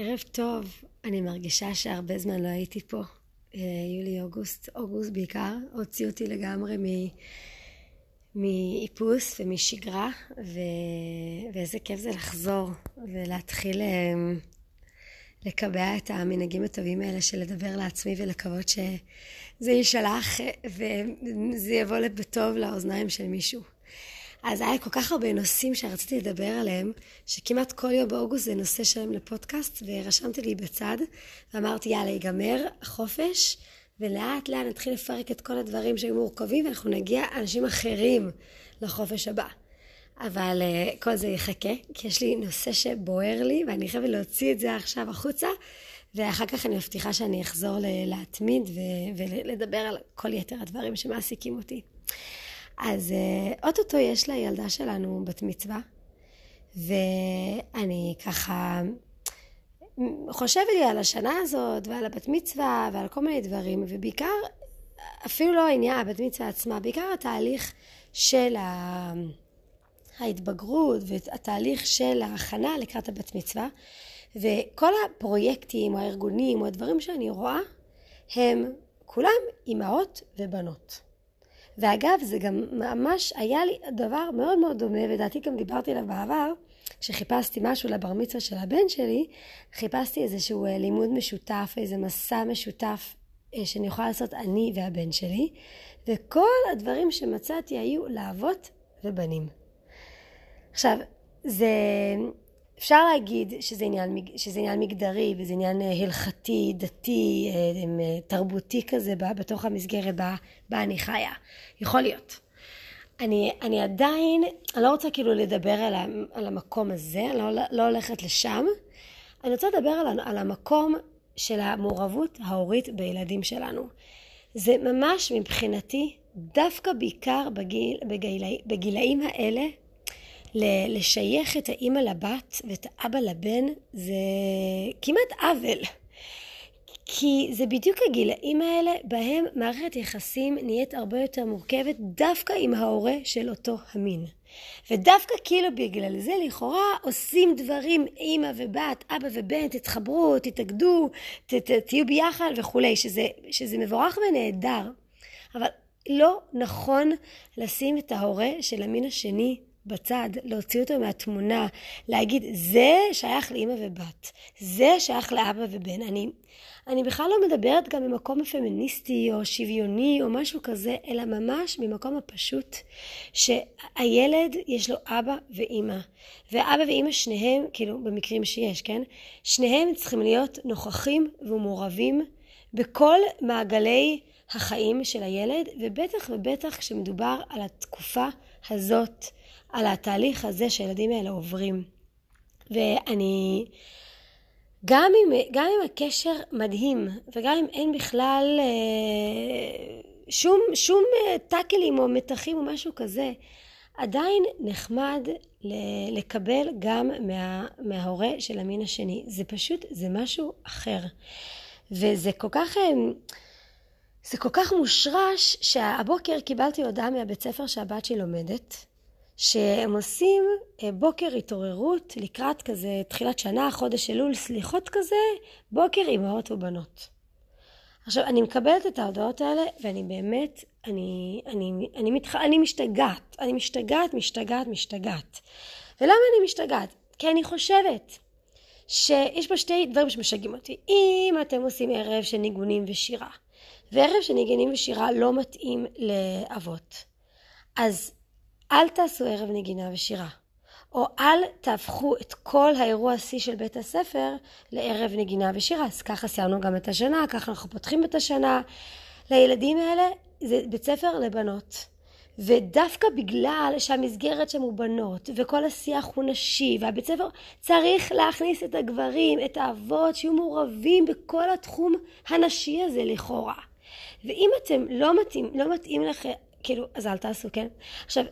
ערב טוב, אני מרגישה שהרבה זמן לא הייתי פה. אה, יולי, אוגוסט, בעיקר, הוציא אותי לגמרי מ... מאיפוס ומשגרה, ו... ואיזה כיף זה לחזור ולהתחיל אה, לקבע את המנהגים הטובים האלה של לדבר לעצמי ולקוות שזה יישלח וזה יבוא בטוב לאוזניים של מישהו. אז היה כל כך הרבה נושאים שרציתי לדבר עליהם, שכמעט כל יום באוגוסט זה נושא שלם לפודקאסט, ורשמתי לי בצד, ואמרתי, יאללה, ייגמר החופש, ולאט לאט נתחיל לפרק את כל הדברים שהיו מורכבים, ואנחנו נגיע אנשים אחרים לחופש הבא. אבל uh, כל זה יחכה, כי יש לי נושא שבוער לי, ואני חייבת להוציא את זה עכשיו החוצה, ואחר כך אני מבטיחה שאני אחזור להתמיד ולדבר על כל יתר הדברים שמעסיקים אותי. אז uh, אוטוטו יש לילדה שלנו בת מצווה, ואני ככה חושבת לי על השנה הזאת ועל הבת מצווה ועל כל מיני דברים, ובעיקר, אפילו לא העניין הבת מצווה עצמה, בעיקר התהליך של ה... ההתבגרות והתהליך של ההכנה לקראת הבת מצווה, וכל הפרויקטים או הארגונים או הדברים שאני רואה, הם כולם אימהות ובנות. ואגב, זה גם ממש היה לי דבר מאוד מאוד דומה, ודעתי גם דיברתי עליו בעבר, כשחיפשתי משהו לבר מצווה של הבן שלי, חיפשתי איזשהו אה, לימוד משותף, איזה מסע משותף אה, שאני יכולה לעשות אני והבן שלי, וכל הדברים שמצאתי היו לאבות ובנים. עכשיו, זה... אפשר להגיד שזה עניין, שזה עניין מגדרי וזה עניין אה, הלכתי, דתי, אה, אה, תרבותי כזה בתוך המסגרת בה, בה אני חיה. יכול להיות. אני, אני עדיין, אני לא רוצה כאילו לדבר על, ה, על המקום הזה, אני לא, לא הולכת לשם. אני רוצה לדבר על, על המקום של המעורבות ההורית בילדים שלנו. זה ממש מבחינתי, דווקא בעיקר בגיל, בגיל, בגילאים האלה, לשייך את האימא לבת ואת האבא לבן זה כמעט עוול. כי זה בדיוק הגילאים האלה בהם מערכת יחסים נהיית הרבה יותר מורכבת דווקא עם ההורה של אותו המין. ודווקא כאילו בגלל זה לכאורה עושים דברים אימא ובת, אבא ובן, תתחברו, תתאגדו, תהיו ביחד וכולי, שזה, שזה מבורך ונהדר. אבל לא נכון לשים את ההורה של המין השני בצד, להוציא אותו מהתמונה, להגיד, זה שייך לאימא ובת, זה שייך לאבא ובן. אני, אני בכלל לא מדברת גם ממקום פמיניסטי או שוויוני או משהו כזה, אלא ממש ממקום הפשוט, שהילד יש לו אבא ואימא, ואבא ואימא שניהם, כאילו במקרים שיש, כן? שניהם צריכים להיות נוכחים ומעורבים בכל מעגלי החיים של הילד, ובטח ובטח כשמדובר על התקופה הזאת על התהליך הזה שהילדים האלה עוברים. ואני, גם אם, גם אם הקשר מדהים, וגם אם אין בכלל אה, שום, שום אה, טאקלים או מתחים או משהו כזה, עדיין נחמד לקבל גם מה, מההורה של המין השני. זה פשוט, זה משהו אחר. וזה כל כך... אה, זה כל כך מושרש שהבוקר קיבלתי הודעה מהבית ספר שהבת שלי לומדת, שהם עושים אה, בוקר התעוררות לקראת כזה תחילת שנה, חודש אלול, סליחות כזה, בוקר אמהות ובנות. עכשיו, אני מקבלת את ההודעות האלה, ואני באמת, אני, אני, אני, מתח... אני משתגעת. אני משתגעת, משתגעת, משתגעת. ולמה אני משתגעת? כי אני חושבת שיש פה שתי דברים שמשגעים אותי. אם אתם עושים ערב של ניגונים ושירה, וערב של ניגונים ושירה לא מתאים לאבות, אז אל תעשו ערב נגינה ושירה. או אל תהפכו את כל האירוע השיא של בית הספר לערב נגינה ושירה. אז ככה סיימנו גם את השנה, ככה אנחנו פותחים את השנה. לילדים האלה זה בית ספר לבנות. ודווקא בגלל שהמסגרת שם הוא בנות, וכל השיח הוא נשי, והבית ספר צריך להכניס את הגברים, את האבות, שיהיו מעורבים בכל התחום הנשי הזה לכאורה. ואם אתם לא מתאים, לא מתאים לכם, כאילו, אז אל תעשו, כן? עכשיו,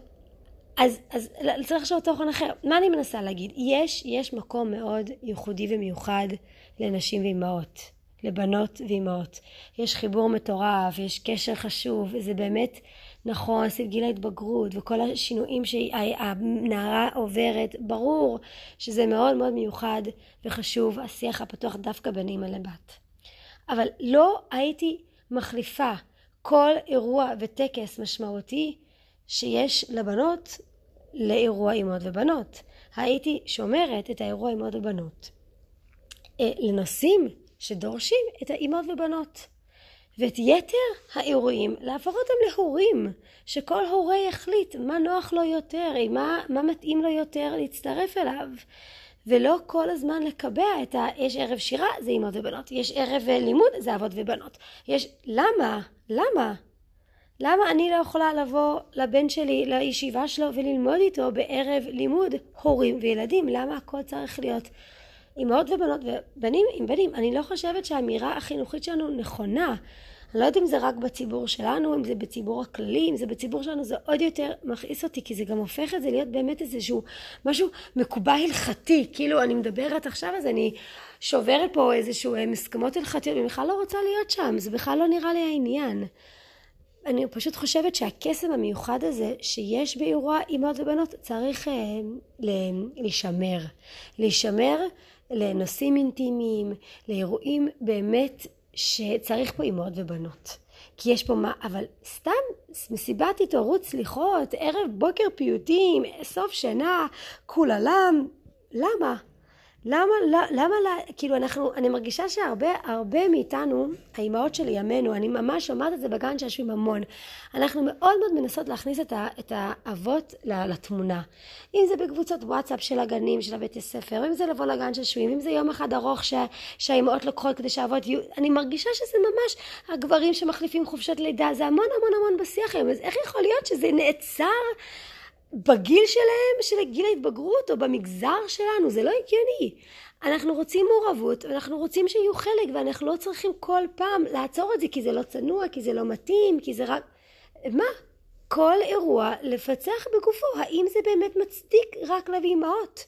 אז, אז צריך לחשוב תוכן אחר. מה אני מנסה להגיד? יש, יש מקום מאוד ייחודי ומיוחד לנשים ואימהות, לבנות ואימהות. יש חיבור מטורף, יש קשר חשוב, זה באמת נכון, סביב גיל ההתבגרות וכל השינויים שהנערה עוברת, ברור שזה מאוד מאוד מיוחד וחשוב השיח הפתוח דווקא בין אימא לבת. אבל לא הייתי מחליפה כל אירוע וטקס משמעותי שיש לבנות לאירוע אימהות ובנות. הייתי שומרת את האירוע אימהות ובנות אה, לנושאים שדורשים את האימהות ובנות. ואת יתר האירועים להפוך אותם להורים, שכל הורה יחליט מה נוח לו יותר, מה, מה מתאים לו יותר להצטרף אליו. ולא כל הזמן לקבע את ה... יש ערב שירה, זה אימהות ובנות. יש ערב לימוד, זה אבות ובנות. יש... למה? למה? למה אני לא יכולה לבוא לבן שלי לישיבה שלו וללמוד איתו בערב לימוד הורים וילדים? למה הכל צריך להיות אימהות ובנות ובנים עם בנים? אני לא חושבת שהאמירה החינוכית שלנו נכונה. אני לא יודעת אם זה רק בציבור שלנו, אם זה בציבור הכללי, אם זה בציבור שלנו, זה עוד יותר מכעיס אותי, כי זה גם הופך את זה להיות באמת איזשהו משהו מקובע הלכתי. כאילו, אני מדברת עכשיו, אז אני שוברת פה איזשהו אה, מסכמות הלכתיות, אני בכלל לא רוצה להיות שם, זה בכלל לא נראה לי העניין. אני פשוט חושבת שהקסם המיוחד הזה שיש באירוע אימהות ובנות צריך אה, להישמר. להישמר לנושאים אינטימיים, לאירועים באמת שצריך פה אימהות ובנות. כי יש פה מה, אבל סתם מסיבת התעוררות סליחות, ערב בוקר פיוטים, סוף שנה, כוללם, למה? למה, למה, למה, כאילו אנחנו, אני מרגישה שהרבה, הרבה מאיתנו, האימהות של ימינו, אני ממש אומרת את זה בגן שיושבים המון, אנחנו מאוד מאוד מנסות להכניס את, ה, את האבות לתמונה. אם זה בקבוצות וואטסאפ של הגנים, של הבית הספר, אם זה לבוא לגן של שבויים, אם זה יום אחד ארוך שה, שהאימהות לוקחות כדי שהאבות יהיו, אני מרגישה שזה ממש הגברים שמחליפים חופשת לידה, זה המון המון המון בשיח היום, אז איך יכול להיות שזה נעצר? בגיל שלהם, של גיל ההתבגרות, או במגזר שלנו, זה לא הגיוני. אנחנו רוצים מעורבות, ואנחנו רוצים שיהיו חלק, ואנחנו לא צריכים כל פעם לעצור את זה, כי זה לא צנוע, כי זה לא מתאים, כי זה רק... מה? כל אירוע לפצח בגופו, האם זה באמת מצדיק רק להביא אמהות?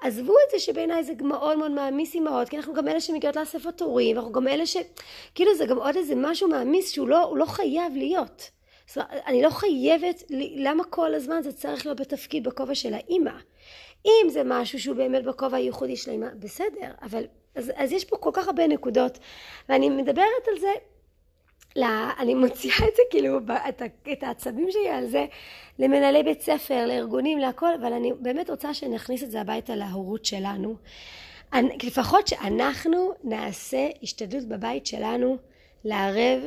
עזבו את זה שבעיניי זה מאוד מאוד מעמיס אמהות, כי אנחנו גם אלה שמגיעות לאספות הורים, ואנחנו גם אלה ש... כאילו זה גם עוד איזה משהו מעמיס שהוא לא, לא חייב להיות. זאת אומרת, אני לא חייבת, למה כל הזמן זה צריך להיות בתפקיד בכובע של האימא? אם זה משהו שהוא באמת בכובע הייחודי של האימא, בסדר, אבל אז, אז יש פה כל כך הרבה נקודות, ואני מדברת על זה, לה, אני מוציאה את זה כאילו, את, את העצבים שלי על זה, למנהלי בית ספר, לארגונים, להכל, אבל אני באמת רוצה שנכניס את זה הביתה להורות שלנו. לפחות שאנחנו נעשה השתדלות בבית שלנו לערב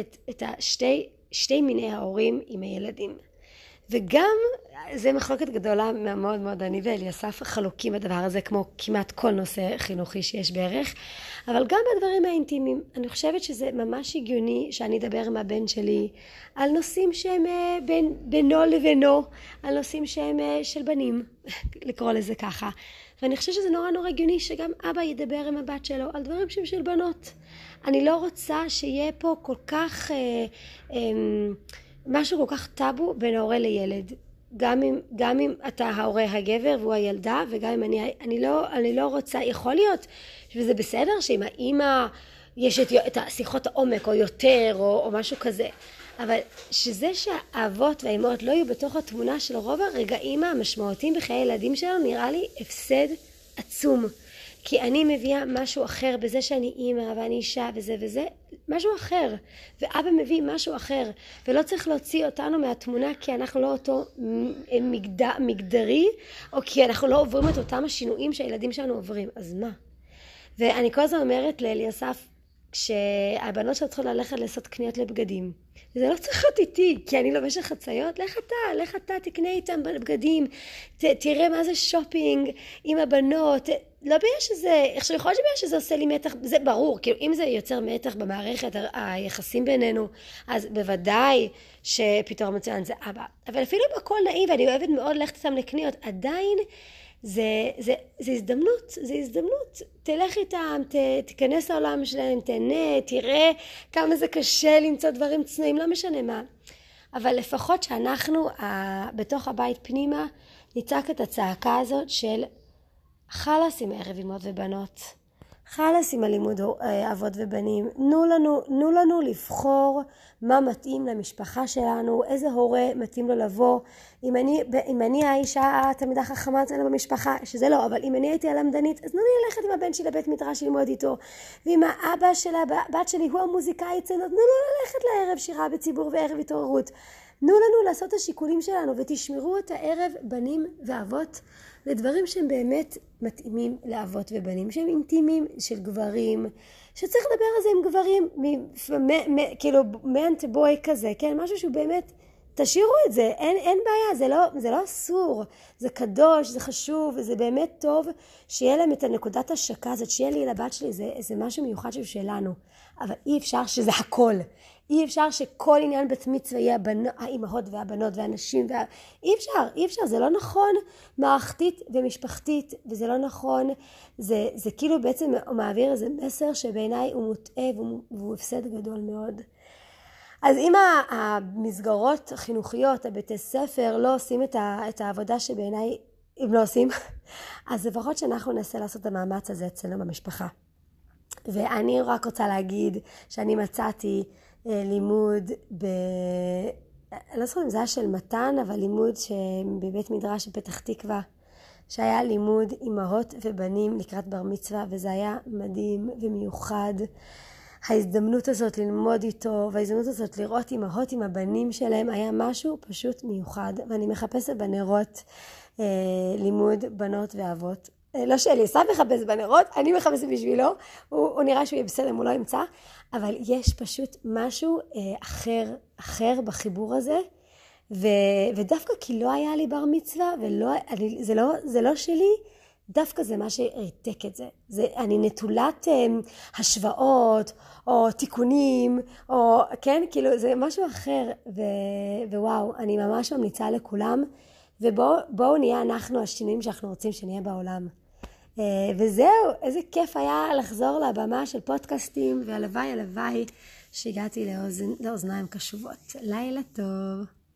את, את השתי שתי מיני ההורים עם הילדים. וגם, זה מחלוקת גדולה מאוד מאוד, אני ואליסף חלוקים בדבר הזה, כמו כמעט כל נושא חינוכי שיש בערך, אבל גם בדברים האינטימיים. אני חושבת שזה ממש הגיוני שאני אדבר עם הבן שלי על נושאים שהם אה, בין, בינו לבינו, על נושאים שהם אה, של בנים, לקרוא לזה ככה. ואני חושבת שזה נורא נורא הגיוני שגם אבא ידבר עם הבת שלו על דברים שהם של בנות. אני לא רוצה שיהיה פה כל כך, אה, אה, משהו כל כך טאבו בין ההורה לילד. גם אם, גם אם אתה ההורה הגבר והוא הילדה, וגם אם אני, אני לא, אני לא רוצה, יכול להיות שזה בסדר שאם האימא יש את, את השיחות העומק או יותר או, או משהו כזה, אבל שזה שהאבות והאימהות לא יהיו בתוך התמונה של רוב הרגעים המשמעותיים בחיי הילדים שלנו, נראה לי הפסד עצום. כי אני מביאה משהו אחר בזה שאני אימא ואני אישה וזה וזה, משהו אחר. ואבא מביא משהו אחר. ולא צריך להוציא אותנו מהתמונה כי אנחנו לא אותו מגד... מגדרי, או כי אנחנו לא עוברים את אותם השינויים שהילדים שלנו עוברים. אז מה? ואני כל הזמן אומרת לאליסף, כשהבנות שלו צריכות ללכת לעשות קניות לבגדים. זה לא צריך להיות איתי, כי אני לובשת חציות, לך אתה, לך אתה, תקנה איתם בגדים, ת, תראה מה זה שופינג עם הבנות, לא בגלל שזה, עכשיו יכול להיות שבגלל שזה עושה לי מתח, זה ברור, כאילו אם זה יוצר מתח במערכת היחסים בינינו, אז בוודאי שפתרון מצוין זה אבא. אבל אפילו בכל נעים, ואני אוהבת מאוד ללכת איתם לקניות, עדיין זה, זה, זה הזדמנות, זה הזדמנות. תלך איתם, ת, תיכנס לעולם שלהם, תהנה, תראה כמה זה קשה למצוא דברים צנועים, לא משנה מה. אבל לפחות שאנחנו בתוך הבית פנימה נצעק את הצעקה הזאת של חלאס עם ערב אמהות ובנות. חלאס עם הלימוד אה, אבות ובנים, תנו לנו, תנו לנו לבחור מה מתאים למשפחה שלנו, איזה הורה מתאים לו לבוא. אם אני, אם אני האישה התלמידה החכמה אצלנו במשפחה, שזה לא, אבל אם אני הייתי הלמדנית, אז תנו לי ללכת עם הבן שלי לבית מדרש ללמוד איתו. ואם האבא של הבת שלי הוא המוזיקאי אצלנו, תנו לו ללכת לערב שירה בציבור וערב התעוררות. תנו לנו לעשות את השיקולים שלנו ותשמרו את הערב בנים ואבות לדברים שהם באמת מתאימים לאבות ובנים, שהם אינטימיים של גברים, שצריך לדבר על זה עם גברים, מ, מ, מ, כאילו מנט בוי כזה, כן? משהו שהוא באמת, תשאירו את זה, אין, אין בעיה, זה לא, זה לא אסור, זה קדוש, זה חשוב, זה באמת טוב שיהיה להם את הנקודת השקה הזאת, שיהיה לי לבת שלי, זה, זה משהו מיוחד שלנו, אבל אי אפשר שזה הכל. אי אפשר שכל עניין בת מצווה יהיה הבנ... האימהות והבנות והנשים וה... אי אפשר, אי אפשר, זה לא נכון מערכתית ומשפחתית וזה לא נכון, זה, זה כאילו בעצם מעביר איזה מסר שבעיניי הוא מוטעה והוא, והוא הפסד גדול מאוד. אז אם המסגרות החינוכיות, הבתי ספר, לא עושים את, ה, את העבודה שבעיניי הם לא עושים, אז לפחות שאנחנו ננסה לעשות את המאמץ הזה אצלנו במשפחה. ואני רק רוצה להגיד שאני מצאתי אה, לימוד ב... אני לא זוכרת אם זה היה של מתן, אבל לימוד בבית מדרש בפתח תקווה, שהיה לימוד אימהות ובנים לקראת בר מצווה, וזה היה מדהים ומיוחד. ההזדמנות הזאת ללמוד איתו, וההזדמנות הזאת לראות אימהות עם הבנים שלהם, היה משהו פשוט מיוחד. ואני מחפשת בנרות אה, לימוד בנות ואבות. אה, לא שאליסף מחפש בנרות, אני מחפשת בשבילו, הוא, הוא נראה שהוא יהיה בסדר הוא לא ימצא, אבל יש פשוט משהו אה, אחר, אחר בחיבור הזה, ו, ודווקא כי לא היה לי בר מצווה, ולא, אני, זה, לא, זה לא שלי, דווקא זה מה שריתק את זה. זה אני נטולת אה, השוואות, או תיקונים, או כן, כאילו זה משהו אחר, ו, ווואו, אני ממש ממליצה לכולם, ובואו נהיה אנחנו השינויים שאנחנו רוצים שנהיה בעולם. אה, וזהו, איזה כיף היה לחזור לבמה של פודקאסטים, והלוואי, הלוואי שהגעתי לאוזן, לאוזניים קשובות. לילה טוב.